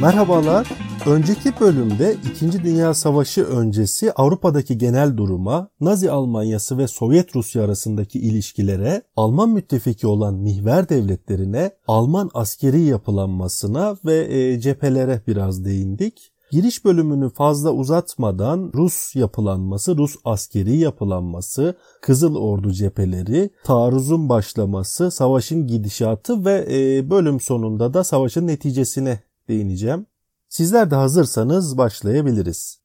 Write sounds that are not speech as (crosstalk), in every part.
Merhabalar. Önceki bölümde 2. Dünya Savaşı öncesi Avrupa'daki genel duruma, Nazi Almanyası ve Sovyet Rusya arasındaki ilişkilere, Alman müttefiki olan mihver devletlerine, Alman askeri yapılanmasına ve e, cephelere biraz değindik. Giriş bölümünü fazla uzatmadan Rus yapılanması, Rus askeri yapılanması, Kızıl Ordu cepheleri, taarruzun başlaması, savaşın gidişatı ve e, bölüm sonunda da savaşın neticesine değineceğim. Sizler de hazırsanız başlayabiliriz.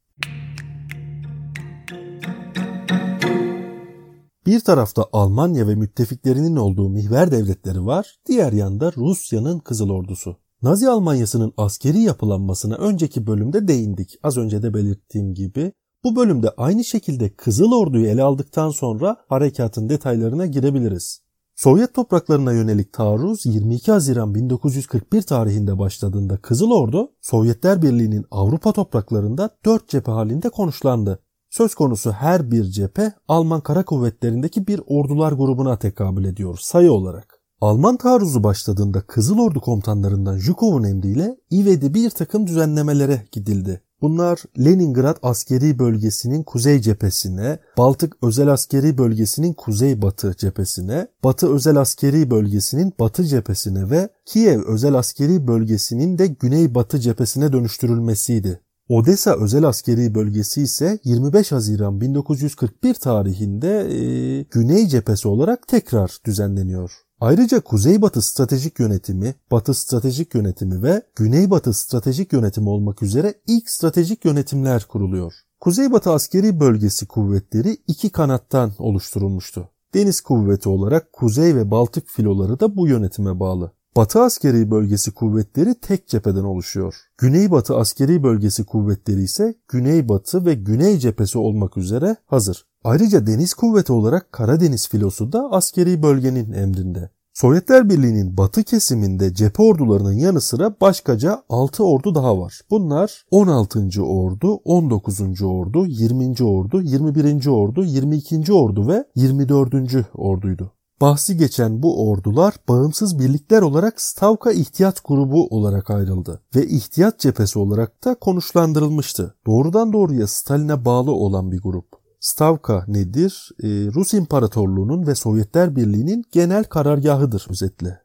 Bir tarafta Almanya ve müttefiklerinin olduğu mihver devletleri var, diğer yanda Rusya'nın Kızıl Ordusu. Nazi Almanyası'nın askeri yapılanmasına önceki bölümde değindik. Az önce de belirttiğim gibi. Bu bölümde aynı şekilde Kızıl Ordu'yu ele aldıktan sonra harekatın detaylarına girebiliriz. Sovyet topraklarına yönelik taarruz 22 Haziran 1941 tarihinde başladığında Kızıl Ordu, Sovyetler Birliği'nin Avrupa topraklarında 4 cephe halinde konuşlandı. Söz konusu her bir cephe Alman kara kuvvetlerindeki bir ordular grubuna tekabül ediyor sayı olarak. Alman taarruzu başladığında Kızıl Ordu komutanlarından Zhukov'un emriyle İve'de bir takım düzenlemelere gidildi. Bunlar Leningrad askeri bölgesinin kuzey cephesine, Baltık özel askeri bölgesinin kuzey-batı cephesine, Batı özel askeri bölgesinin batı cephesine ve Kiev özel askeri bölgesinin de güney-batı cephesine dönüştürülmesiydi. Odessa özel askeri bölgesi ise 25 Haziran 1941 tarihinde e, güney cephesi olarak tekrar düzenleniyor. Ayrıca Kuzeybatı Stratejik Yönetimi, Batı Stratejik Yönetimi ve Güneybatı Stratejik Yönetimi olmak üzere ilk stratejik yönetimler kuruluyor. Kuzeybatı Askeri Bölgesi kuvvetleri iki kanattan oluşturulmuştu. Deniz kuvveti olarak Kuzey ve Baltık filoları da bu yönetime bağlı. Batı askeri bölgesi kuvvetleri tek cepheden oluşuyor. Güneybatı askeri bölgesi kuvvetleri ise güneybatı ve güney cephesi olmak üzere hazır. Ayrıca deniz kuvveti olarak Karadeniz filosu da askeri bölgenin emrinde. Sovyetler Birliği'nin batı kesiminde cephe ordularının yanı sıra başkaca 6 ordu daha var. Bunlar 16. Ordu, 19. Ordu, 20. Ordu, 21. Ordu, 22. Ordu ve 24. Orduydu. Bahsi geçen bu ordular bağımsız birlikler olarak Stavka İhtiyat Grubu olarak ayrıldı ve ihtiyat cephesi olarak da konuşlandırılmıştı. Doğrudan doğruya Stalin'e bağlı olan bir grup. Stavka nedir? Ee, Rus İmparatorluğu'nun ve Sovyetler Birliği'nin genel karargahıdır özetle.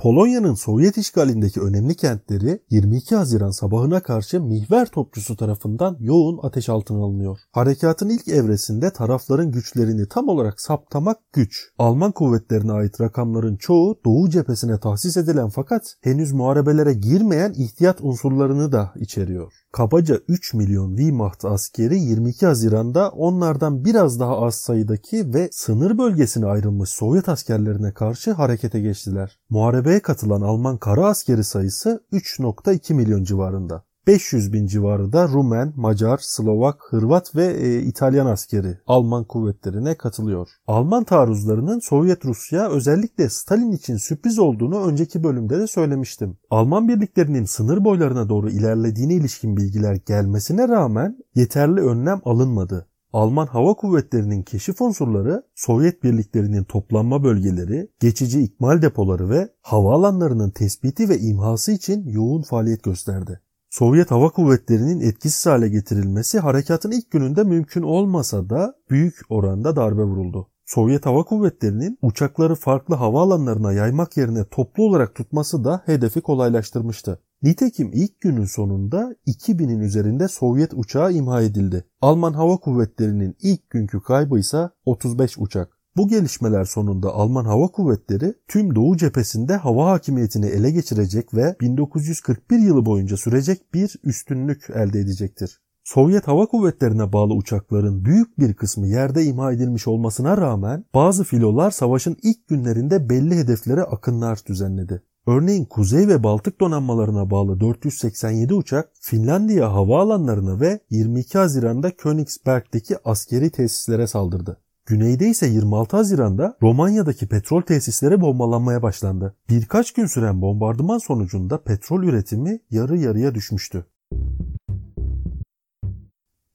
Polonya'nın Sovyet işgalindeki önemli kentleri 22 Haziran sabahına karşı mihver topçusu tarafından yoğun ateş altına alınıyor. Harekatın ilk evresinde tarafların güçlerini tam olarak saptamak güç. Alman kuvvetlerine ait rakamların çoğu Doğu cephesine tahsis edilen fakat henüz muharebelere girmeyen ihtiyat unsurlarını da içeriyor. Kabaca 3 milyon Wehrmacht askeri 22 Haziran'da onlardan biraz daha az sayıdaki ve sınır bölgesine ayrılmış Sovyet askerlerine karşı harekete geçtiler. Muharebeye katılan Alman kara askeri sayısı 3.2 milyon civarında. 500 bin civarı da Rumen, Macar, Slovak, Hırvat ve e, İtalyan askeri Alman kuvvetlerine katılıyor. Alman taarruzlarının Sovyet Rusya özellikle Stalin için sürpriz olduğunu önceki bölümde de söylemiştim. Alman birliklerinin sınır boylarına doğru ilerlediğine ilişkin bilgiler gelmesine rağmen yeterli önlem alınmadı. Alman hava kuvvetlerinin keşif unsurları Sovyet birliklerinin toplanma bölgeleri, geçici ikmal depoları ve havaalanlarının tespiti ve imhası için yoğun faaliyet gösterdi. Sovyet Hava Kuvvetleri'nin etkisiz hale getirilmesi harekatın ilk gününde mümkün olmasa da büyük oranda darbe vuruldu. Sovyet Hava Kuvvetleri'nin uçakları farklı havaalanlarına yaymak yerine toplu olarak tutması da hedefi kolaylaştırmıştı. Nitekim ilk günün sonunda 2000'in üzerinde Sovyet uçağı imha edildi. Alman Hava Kuvvetleri'nin ilk günkü kaybı ise 35 uçak. Bu gelişmeler sonunda Alman Hava Kuvvetleri tüm Doğu cephesinde hava hakimiyetini ele geçirecek ve 1941 yılı boyunca sürecek bir üstünlük elde edecektir. Sovyet Hava Kuvvetlerine bağlı uçakların büyük bir kısmı yerde imha edilmiş olmasına rağmen bazı filolar savaşın ilk günlerinde belli hedeflere akınlar düzenledi. Örneğin Kuzey ve Baltık donanmalarına bağlı 487 uçak Finlandiya havaalanlarına ve 22 Haziran'da Königsberg'deki askeri tesislere saldırdı. Güneyde ise 26 Haziran'da Romanya'daki petrol tesislere bombalanmaya başlandı. Birkaç gün süren bombardıman sonucunda petrol üretimi yarı yarıya düşmüştü.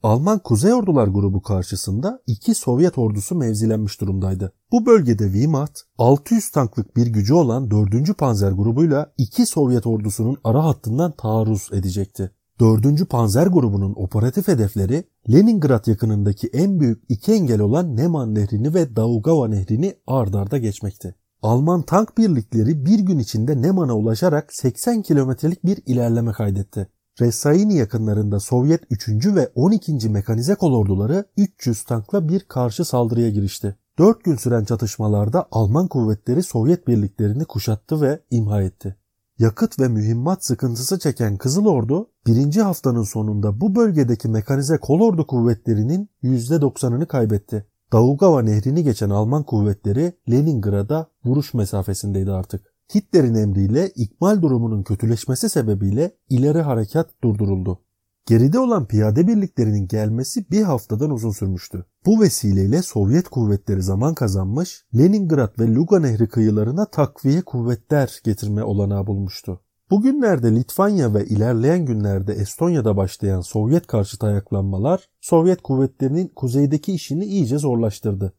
Alman Kuzey Ordular grubu karşısında iki Sovyet ordusu mevzilenmiş durumdaydı. Bu bölgede Wehrmacht 600 tanklık bir gücü olan 4. Panzer grubuyla iki Sovyet ordusunun ara hattından taarruz edecekti. 4. Panzer grubunun operatif hedefleri Leningrad yakınındaki en büyük iki engel olan Neman Nehri'ni ve Daugava Nehri'ni ard arda geçmekti. Alman tank birlikleri bir gün içinde Neman'a ulaşarak 80 kilometrelik bir ilerleme kaydetti. Ressaini yakınlarında Sovyet 3. ve 12. Mekanize Kolorduları 300 tankla bir karşı saldırıya girişti. 4 gün süren çatışmalarda Alman kuvvetleri Sovyet birliklerini kuşattı ve imha etti. Yakıt ve mühimmat sıkıntısı çeken Kızıl Ordu birinci haftanın sonunda bu bölgedeki mekanize kolordu kuvvetlerinin %90'ını kaybetti. Daugava nehrini geçen Alman kuvvetleri Leningrad'a vuruş mesafesindeydi artık. Hitler'in emriyle ikmal durumunun kötüleşmesi sebebiyle ileri harekat durduruldu. Geride olan piyade birliklerinin gelmesi bir haftadan uzun sürmüştü. Bu vesileyle Sovyet kuvvetleri zaman kazanmış, Leningrad ve Luga Nehri kıyılarına takviye kuvvetler getirme olanağı bulmuştu. Bugünlerde Litvanya ve ilerleyen günlerde Estonya'da başlayan Sovyet karşıtı ayaklanmalar Sovyet kuvvetlerinin kuzeydeki işini iyice zorlaştırdı.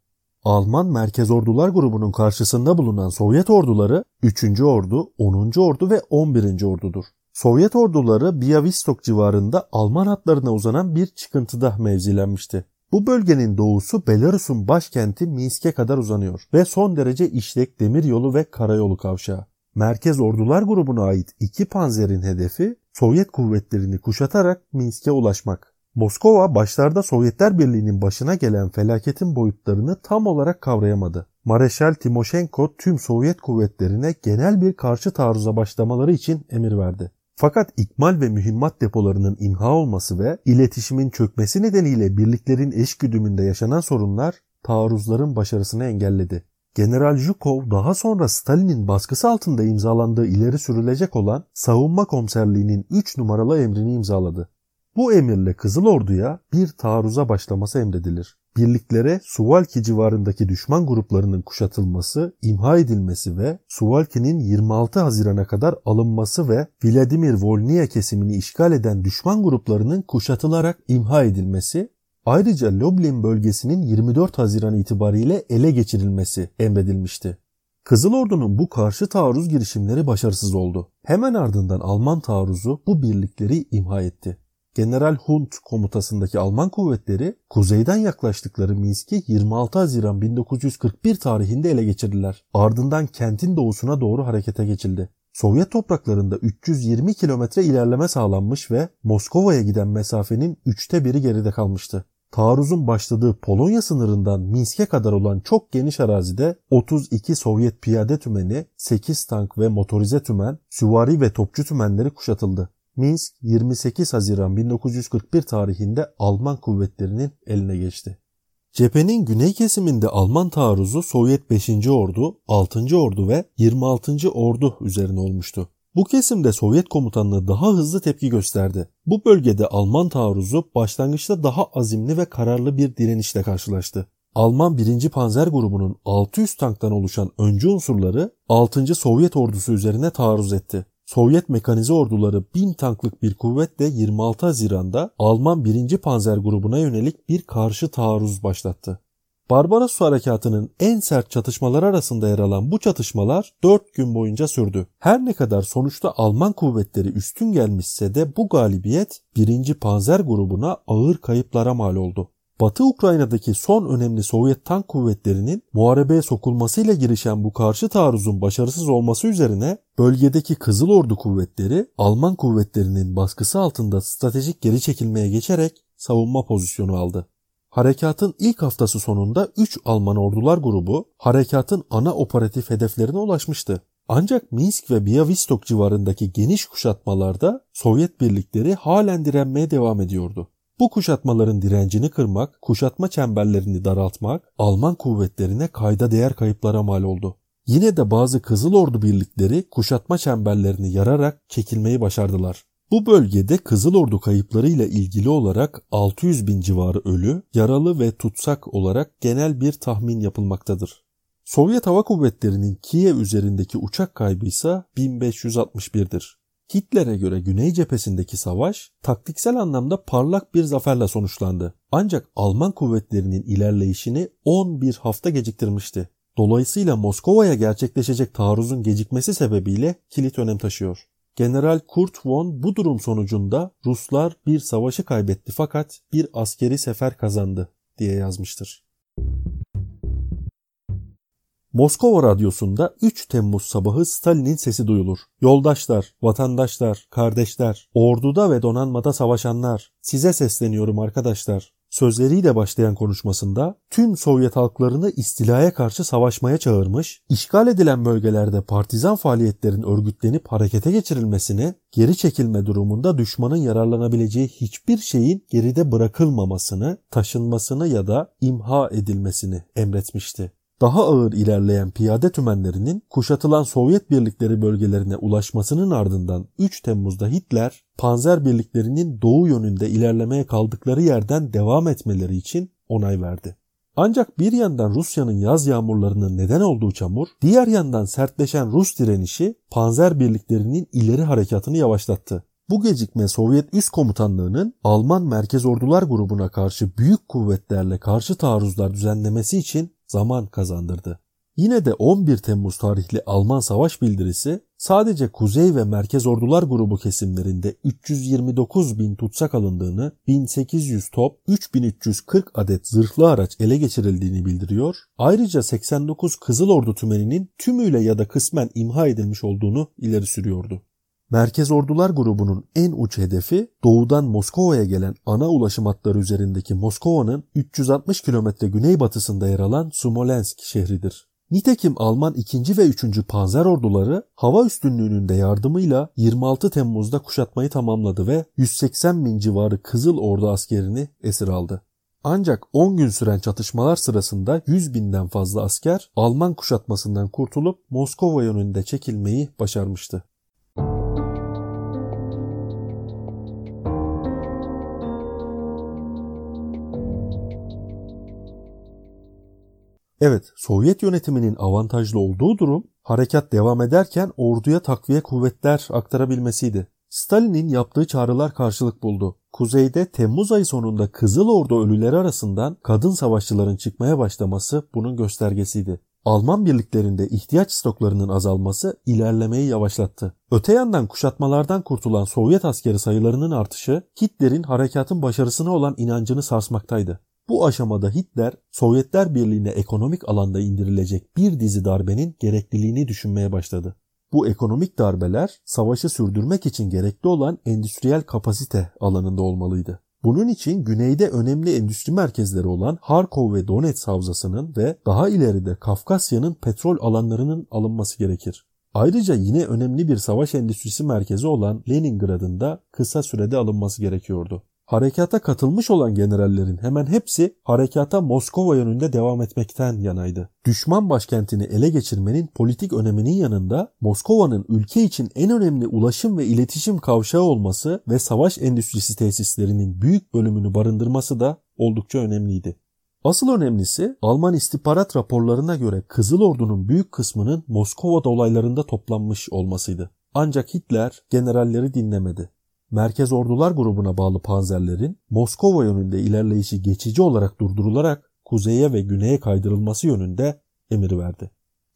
Alman Merkez Ordular grubunun karşısında bulunan Sovyet orduları 3. Ordu, 10. Ordu ve 11. Ordudur. Sovyet orduları Białystok civarında Alman hatlarına uzanan bir çıkıntıda mevzilenmişti. Bu bölgenin doğusu Belarus'un başkenti Minsk'e kadar uzanıyor ve son derece işlek demiryolu ve karayolu kavşağı. Merkez Ordular grubuna ait iki panzerin hedefi Sovyet kuvvetlerini kuşatarak Minsk'e ulaşmak. Moskova başlarda Sovyetler Birliği'nin başına gelen felaketin boyutlarını tam olarak kavrayamadı. Mareşal Timoshenko tüm Sovyet kuvvetlerine genel bir karşı taarruza başlamaları için emir verdi. Fakat ikmal ve mühimmat depolarının imha olması ve iletişimin çökmesi nedeniyle birliklerin eş güdümünde yaşanan sorunlar taarruzların başarısını engelledi. General Zhukov daha sonra Stalin'in baskısı altında imzalandığı ileri sürülecek olan savunma komiserliğinin 3 numaralı emrini imzaladı. Bu emirle Kızıl Ordu'ya bir taarruza başlaması emredilir. Birliklere Suvalki civarındaki düşman gruplarının kuşatılması, imha edilmesi ve Suvalki'nin 26 Haziran'a kadar alınması ve Vladimir Volnia kesimini işgal eden düşman gruplarının kuşatılarak imha edilmesi, ayrıca Lublin bölgesinin 24 Haziran itibariyle ele geçirilmesi emredilmişti. Kızıl Ordu'nun bu karşı taarruz girişimleri başarısız oldu. Hemen ardından Alman taarruzu bu birlikleri imha etti. General Hunt komutasındaki Alman kuvvetleri kuzeyden yaklaştıkları Minsk'i 26 Haziran 1941 tarihinde ele geçirdiler. Ardından kentin doğusuna doğru harekete geçildi. Sovyet topraklarında 320 kilometre ilerleme sağlanmış ve Moskova'ya giden mesafenin üçte biri geride kalmıştı. Taarruzun başladığı Polonya sınırından Minsk'e kadar olan çok geniş arazide 32 Sovyet piyade tümeni, 8 tank ve motorize tümen, süvari ve topçu tümenleri kuşatıldı. Minsk 28 Haziran 1941 tarihinde Alman kuvvetlerinin eline geçti. Cephenin güney kesiminde Alman taarruzu Sovyet 5. Ordu, 6. Ordu ve 26. Ordu üzerine olmuştu. Bu kesimde Sovyet komutanlığı daha hızlı tepki gösterdi. Bu bölgede Alman taarruzu başlangıçta daha azimli ve kararlı bir direnişle karşılaştı. Alman 1. Panzer grubunun 600 tanktan oluşan öncü unsurları 6. Sovyet ordusu üzerine taarruz etti. Sovyet mekanize orduları 1000 tanklık bir kuvvetle 26 Haziran'da Alman 1. Panzer grubuna yönelik bir karşı taarruz başlattı. Barbaros Harekatı'nın en sert çatışmalar arasında yer alan bu çatışmalar 4 gün boyunca sürdü. Her ne kadar sonuçta Alman kuvvetleri üstün gelmişse de bu galibiyet 1. Panzer grubuna ağır kayıplara mal oldu. Batı Ukrayna'daki son önemli Sovyet tank kuvvetlerinin muharebeye sokulmasıyla girişen bu karşı taarruzun başarısız olması üzerine bölgedeki Kızıl Ordu kuvvetleri Alman kuvvetlerinin baskısı altında stratejik geri çekilmeye geçerek savunma pozisyonu aldı. Harekatın ilk haftası sonunda 3 Alman ordular grubu harekatın ana operatif hedeflerine ulaşmıştı. Ancak Minsk ve Białystok civarındaki geniş kuşatmalarda Sovyet birlikleri halen direnmeye devam ediyordu. Bu kuşatmaların direncini kırmak, kuşatma çemberlerini daraltmak Alman kuvvetlerine kayda değer kayıplara mal oldu. Yine de bazı Kızıl Ordu birlikleri kuşatma çemberlerini yararak çekilmeyi başardılar. Bu bölgede Kızıl Ordu kayıplarıyla ilgili olarak 600 bin civarı ölü, yaralı ve tutsak olarak genel bir tahmin yapılmaktadır. Sovyet Hava Kuvvetleri'nin Kiev üzerindeki uçak kaybı ise 1561'dir. Hitler'e göre Güney cephesindeki savaş taktiksel anlamda parlak bir zaferle sonuçlandı. Ancak Alman kuvvetlerinin ilerleyişini 11 hafta geciktirmişti. Dolayısıyla Moskova'ya gerçekleşecek taarruzun gecikmesi sebebiyle kilit önem taşıyor. General Kurt von bu durum sonucunda Ruslar bir savaşı kaybetti fakat bir askeri sefer kazandı diye yazmıştır. Moskova radyosunda 3 Temmuz sabahı Stalin'in sesi duyulur. Yoldaşlar, vatandaşlar, kardeşler, orduda ve donanmada savaşanlar, size sesleniyorum arkadaşlar. Sözleriyle başlayan konuşmasında tüm Sovyet halklarını istilaya karşı savaşmaya çağırmış, işgal edilen bölgelerde partizan faaliyetlerin örgütlenip harekete geçirilmesini, geri çekilme durumunda düşmanın yararlanabileceği hiçbir şeyin geride bırakılmamasını, taşınmasını ya da imha edilmesini emretmişti daha ağır ilerleyen piyade tümenlerinin kuşatılan Sovyet birlikleri bölgelerine ulaşmasının ardından 3 Temmuz'da Hitler panzer birliklerinin doğu yönünde ilerlemeye kaldıkları yerden devam etmeleri için onay verdi. Ancak bir yandan Rusya'nın yaz yağmurlarının neden olduğu çamur, diğer yandan sertleşen Rus direnişi panzer birliklerinin ileri harekatını yavaşlattı. Bu gecikme Sovyet üst komutanlığının Alman Merkez Ordular grubuna karşı büyük kuvvetlerle karşı taarruzlar düzenlemesi için zaman kazandırdı. Yine de 11 Temmuz tarihli Alman savaş bildirisi sadece Kuzey ve Merkez Ordular grubu kesimlerinde 329 bin tutsak alındığını, 1800 top, 3340 adet zırhlı araç ele geçirildiğini bildiriyor. Ayrıca 89 Kızıl Ordu tümeninin tümüyle ya da kısmen imha edilmiş olduğunu ileri sürüyordu. Merkez Ordular grubunun en uç hedefi doğudan Moskova'ya gelen ana ulaşım hatları üzerindeki Moskova'nın 360 kilometre güneybatısında yer alan Smolensk şehridir. Nitekim Alman 2. ve 3. Panzer orduları hava üstünlüğünün de yardımıyla 26 Temmuz'da kuşatmayı tamamladı ve 180 bin civarı Kızıl Ordu askerini esir aldı. Ancak 10 gün süren çatışmalar sırasında 100 binden fazla asker Alman kuşatmasından kurtulup Moskova yönünde çekilmeyi başarmıştı. Evet, Sovyet yönetiminin avantajlı olduğu durum harekat devam ederken orduya takviye kuvvetler aktarabilmesiydi. Stalin'in yaptığı çağrılar karşılık buldu. Kuzeyde Temmuz ayı sonunda Kızıl Ordu ölüleri arasından kadın savaşçıların çıkmaya başlaması bunun göstergesiydi. Alman birliklerinde ihtiyaç stoklarının azalması ilerlemeyi yavaşlattı. Öte yandan kuşatmalardan kurtulan Sovyet askeri sayılarının artışı Hitler'in harekatın başarısına olan inancını sarsmaktaydı. Bu aşamada Hitler Sovyetler Birliği'ne ekonomik alanda indirilecek bir dizi darbenin gerekliliğini düşünmeye başladı. Bu ekonomik darbeler savaşı sürdürmek için gerekli olan endüstriyel kapasite alanında olmalıydı. Bunun için güneyde önemli endüstri merkezleri olan Harkov ve Donetsk havzasının ve daha ileride Kafkasya'nın petrol alanlarının alınması gerekir. Ayrıca yine önemli bir savaş endüstrisi merkezi olan Leningrad'ın da kısa sürede alınması gerekiyordu. Harekata katılmış olan generallerin hemen hepsi harekata Moskova yönünde devam etmekten yanaydı. Düşman başkentini ele geçirmenin politik öneminin yanında Moskova'nın ülke için en önemli ulaşım ve iletişim kavşağı olması ve savaş endüstrisi tesislerinin büyük bölümünü barındırması da oldukça önemliydi. Asıl önemlisi Alman istihbarat raporlarına göre Kızıl Ordu'nun büyük kısmının Moskova'da olaylarında toplanmış olmasıydı. Ancak Hitler generalleri dinlemedi. Merkez Ordular grubuna bağlı panzerlerin Moskova yönünde ilerleyişi geçici olarak durdurularak kuzeye ve güneye kaydırılması yönünde emir verdi.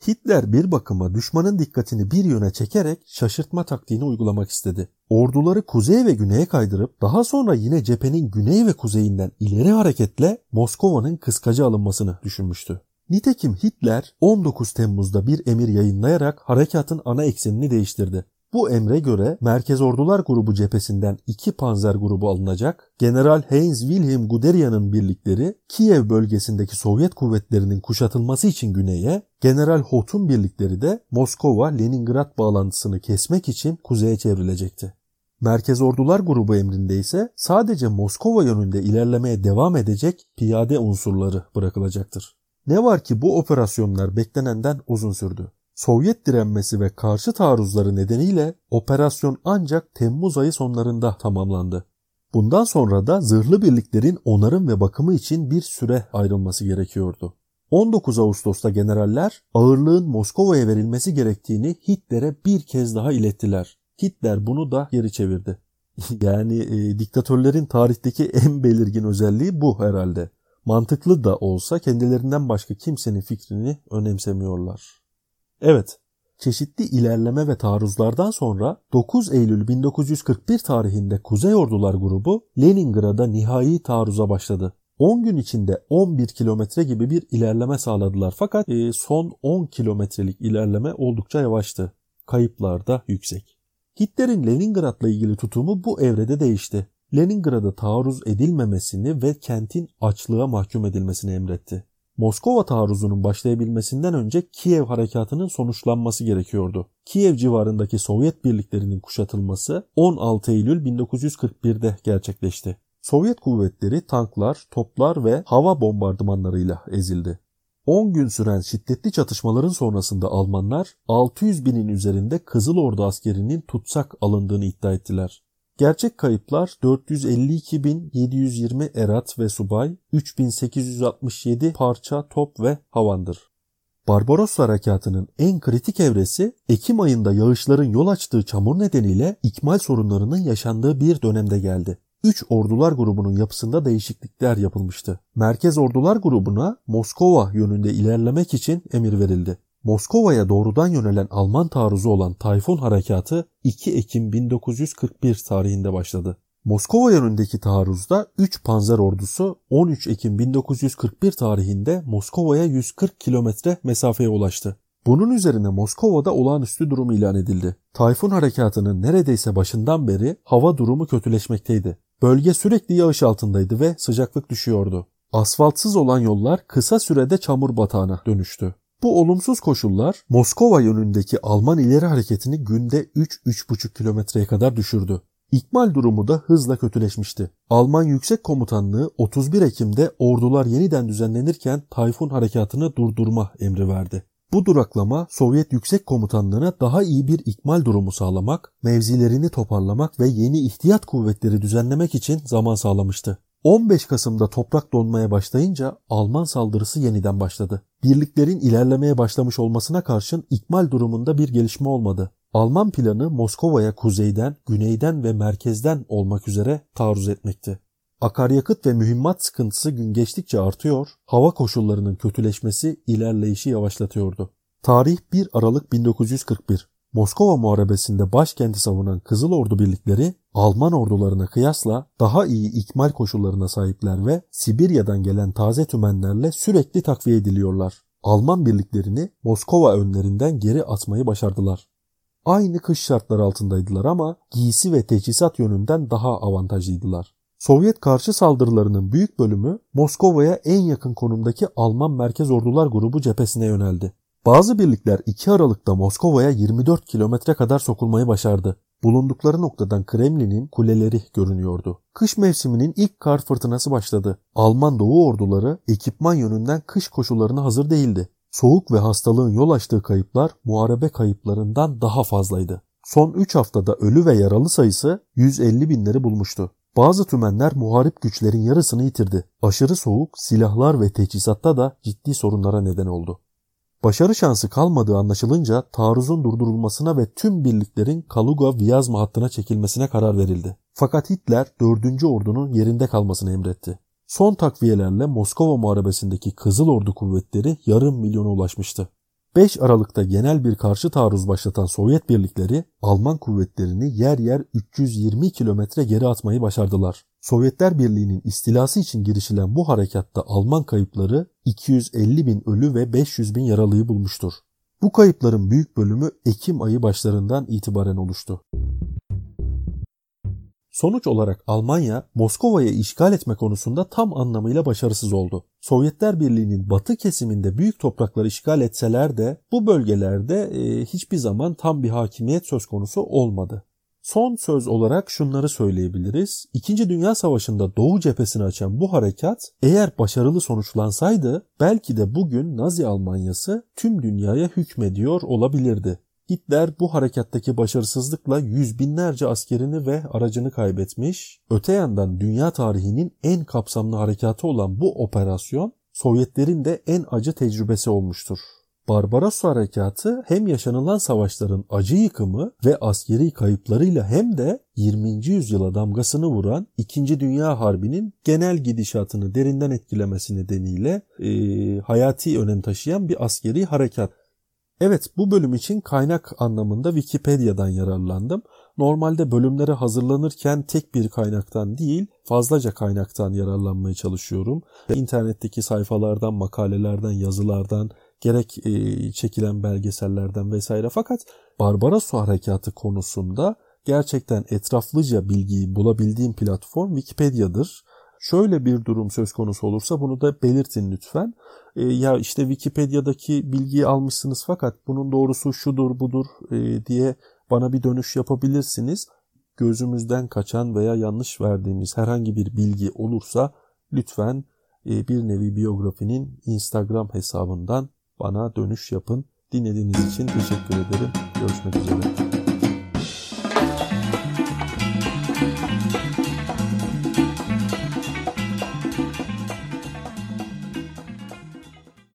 Hitler bir bakıma düşmanın dikkatini bir yöne çekerek şaşırtma taktiğini uygulamak istedi. Orduları kuzeye ve güneye kaydırıp daha sonra yine cephenin güney ve kuzeyinden ileri hareketle Moskova'nın kıskacı alınmasını düşünmüştü. Nitekim Hitler 19 Temmuz'da bir emir yayınlayarak harekatın ana eksenini değiştirdi. Bu emre göre Merkez Ordular Grubu cephesinden iki panzer grubu alınacak. General Heinz Wilhelm Guderian'ın birlikleri Kiev bölgesindeki Sovyet kuvvetlerinin kuşatılması için güneye, General Hoth'un birlikleri de Moskova-Leningrad bağlantısını kesmek için kuzeye çevrilecekti. Merkez Ordular Grubu emrinde ise sadece Moskova yönünde ilerlemeye devam edecek piyade unsurları bırakılacaktır. Ne var ki bu operasyonlar beklenenden uzun sürdü. Sovyet direnmesi ve karşı taarruzları nedeniyle operasyon ancak Temmuz ayı sonlarında tamamlandı. Bundan sonra da zırhlı birliklerin onarım ve bakımı için bir süre ayrılması gerekiyordu. 19 Ağustos'ta generaller ağırlığın Moskova'ya verilmesi gerektiğini Hitler'e bir kez daha ilettiler. Hitler bunu da geri çevirdi. (laughs) yani e, diktatörlerin tarihteki en belirgin özelliği bu herhalde. Mantıklı da olsa kendilerinden başka kimsenin fikrini önemsemiyorlar. Evet, çeşitli ilerleme ve taarruzlardan sonra 9 Eylül 1941 tarihinde Kuzey Ordular grubu Leningrad'a nihai taarruza başladı. 10 gün içinde 11 kilometre gibi bir ilerleme sağladılar fakat e, son 10 kilometrelik ilerleme oldukça yavaştı. Kayıplar da yüksek. Hitler'in Leningrad'la ilgili tutumu bu evrede değişti. Leningrad'a taarruz edilmemesini ve kentin açlığa mahkum edilmesini emretti. Moskova taarruzunun başlayabilmesinden önce Kiev harekatının sonuçlanması gerekiyordu. Kiev civarındaki Sovyet birliklerinin kuşatılması 16 Eylül 1941'de gerçekleşti. Sovyet kuvvetleri tanklar, toplar ve hava bombardımanlarıyla ezildi. 10 gün süren şiddetli çatışmaların sonrasında Almanlar 600 binin üzerinde Kızıl Ordu askerinin tutsak alındığını iddia ettiler. Gerçek kayıplar 452.720 erat ve subay, 3867 parça top ve havandır. Barbaros Harekatı'nın en kritik evresi Ekim ayında yağışların yol açtığı çamur nedeniyle ikmal sorunlarının yaşandığı bir dönemde geldi. 3 ordular grubunun yapısında değişiklikler yapılmıştı. Merkez ordular grubuna Moskova yönünde ilerlemek için emir verildi. Moskova'ya doğrudan yönelen Alman taarruzu olan Tayfun Harekatı 2 Ekim 1941 tarihinde başladı. Moskova yönündeki taarruzda 3 panzer ordusu 13 Ekim 1941 tarihinde Moskova'ya 140 kilometre mesafeye ulaştı. Bunun üzerine Moskova'da olağanüstü durum ilan edildi. Tayfun harekatının neredeyse başından beri hava durumu kötüleşmekteydi. Bölge sürekli yağış altındaydı ve sıcaklık düşüyordu. Asfaltsız olan yollar kısa sürede çamur batağına dönüştü. Bu olumsuz koşullar Moskova yönündeki Alman ileri hareketini günde 3-3,5 kilometreye kadar düşürdü. İkmal durumu da hızla kötüleşmişti. Alman Yüksek Komutanlığı 31 Ekim'de ordular yeniden düzenlenirken Tayfun harekatını durdurma emri verdi. Bu duraklama Sovyet Yüksek Komutanlığı'na daha iyi bir ikmal durumu sağlamak, mevzilerini toparlamak ve yeni ihtiyat kuvvetleri düzenlemek için zaman sağlamıştı. 15 Kasım'da toprak donmaya başlayınca Alman saldırısı yeniden başladı. Birliklerin ilerlemeye başlamış olmasına karşın ikmal durumunda bir gelişme olmadı. Alman planı Moskova'ya kuzeyden, güneyden ve merkezden olmak üzere taarruz etmekti. Akaryakıt ve mühimmat sıkıntısı gün geçtikçe artıyor, hava koşullarının kötüleşmesi ilerleyişi yavaşlatıyordu. Tarih 1 Aralık 1941. Moskova Muharebesi'nde başkenti savunan Kızıl Ordu birlikleri Alman ordularına kıyasla daha iyi ikmal koşullarına sahipler ve Sibirya'dan gelen taze tümenlerle sürekli takviye ediliyorlar. Alman birliklerini Moskova önlerinden geri atmayı başardılar. Aynı kış şartları altındaydılar ama giysi ve teçhizat yönünden daha avantajlıydılar. Sovyet karşı saldırılarının büyük bölümü Moskova'ya en yakın konumdaki Alman Merkez Ordular Grubu cephesine yöneldi. Bazı birlikler 2 Aralık'ta Moskova'ya 24 kilometre kadar sokulmayı başardı. Bulundukları noktadan Kremlin'in kuleleri görünüyordu. Kış mevsiminin ilk kar fırtınası başladı. Alman Doğu orduları ekipman yönünden kış koşullarına hazır değildi. Soğuk ve hastalığın yol açtığı kayıplar muharebe kayıplarından daha fazlaydı. Son 3 haftada ölü ve yaralı sayısı 150 binleri bulmuştu. Bazı tümenler muharip güçlerin yarısını yitirdi. Aşırı soğuk, silahlar ve teçhizatta da ciddi sorunlara neden oldu. Başarı şansı kalmadığı anlaşılınca taarruzun durdurulmasına ve tüm birliklerin Kaluga-Viyazma hattına çekilmesine karar verildi. Fakat Hitler 4. ordunun yerinde kalmasını emretti. Son takviyelerle Moskova Muharebesi'ndeki Kızıl Ordu kuvvetleri yarım milyona ulaşmıştı. 5 Aralık'ta genel bir karşı taarruz başlatan Sovyet birlikleri Alman kuvvetlerini yer yer 320 kilometre geri atmayı başardılar. Sovyetler Birliği'nin istilası için girişilen bu harekatta Alman kayıpları 250 bin ölü ve 500 bin yaralıyı bulmuştur. Bu kayıpların büyük bölümü Ekim ayı başlarından itibaren oluştu. Sonuç olarak Almanya Moskova'yı işgal etme konusunda tam anlamıyla başarısız oldu. Sovyetler Birliği'nin batı kesiminde büyük toprakları işgal etseler de bu bölgelerde e, hiçbir zaman tam bir hakimiyet söz konusu olmadı. Son söz olarak şunları söyleyebiliriz. İkinci Dünya Savaşı'nda Doğu cephesini açan bu harekat eğer başarılı sonuçlansaydı belki de bugün Nazi Almanyası tüm dünyaya hükmediyor olabilirdi. Hitler bu harekattaki başarısızlıkla yüz binlerce askerini ve aracını kaybetmiş. Öte yandan dünya tarihinin en kapsamlı harekatı olan bu operasyon Sovyetlerin de en acı tecrübesi olmuştur. Barbaros Harekatı hem yaşanılan savaşların acı yıkımı ve askeri kayıplarıyla hem de 20. yüzyıla damgasını vuran 2. Dünya Harbi'nin genel gidişatını derinden etkilemesi nedeniyle e, hayati önem taşıyan bir askeri harekat. Evet bu bölüm için kaynak anlamında Wikipedia'dan yararlandım. Normalde bölümlere hazırlanırken tek bir kaynaktan değil fazlaca kaynaktan yararlanmaya çalışıyorum. İnternetteki sayfalardan, makalelerden, yazılardan, gerek e, çekilen belgesellerden vesaire. Fakat Barbaros Harekatı konusunda gerçekten etraflıca bilgiyi bulabildiğim platform Wikipedia'dır. Şöyle bir durum söz konusu olursa bunu da belirtin lütfen. E, ya işte Wikipedia'daki bilgiyi almışsınız fakat bunun doğrusu şudur budur e, diye bana bir dönüş yapabilirsiniz. Gözümüzden kaçan veya yanlış verdiğimiz herhangi bir bilgi olursa lütfen e, bir nevi biyografinin Instagram hesabından bana dönüş yapın. Dinlediğiniz için teşekkür ederim. Görüşmek üzere.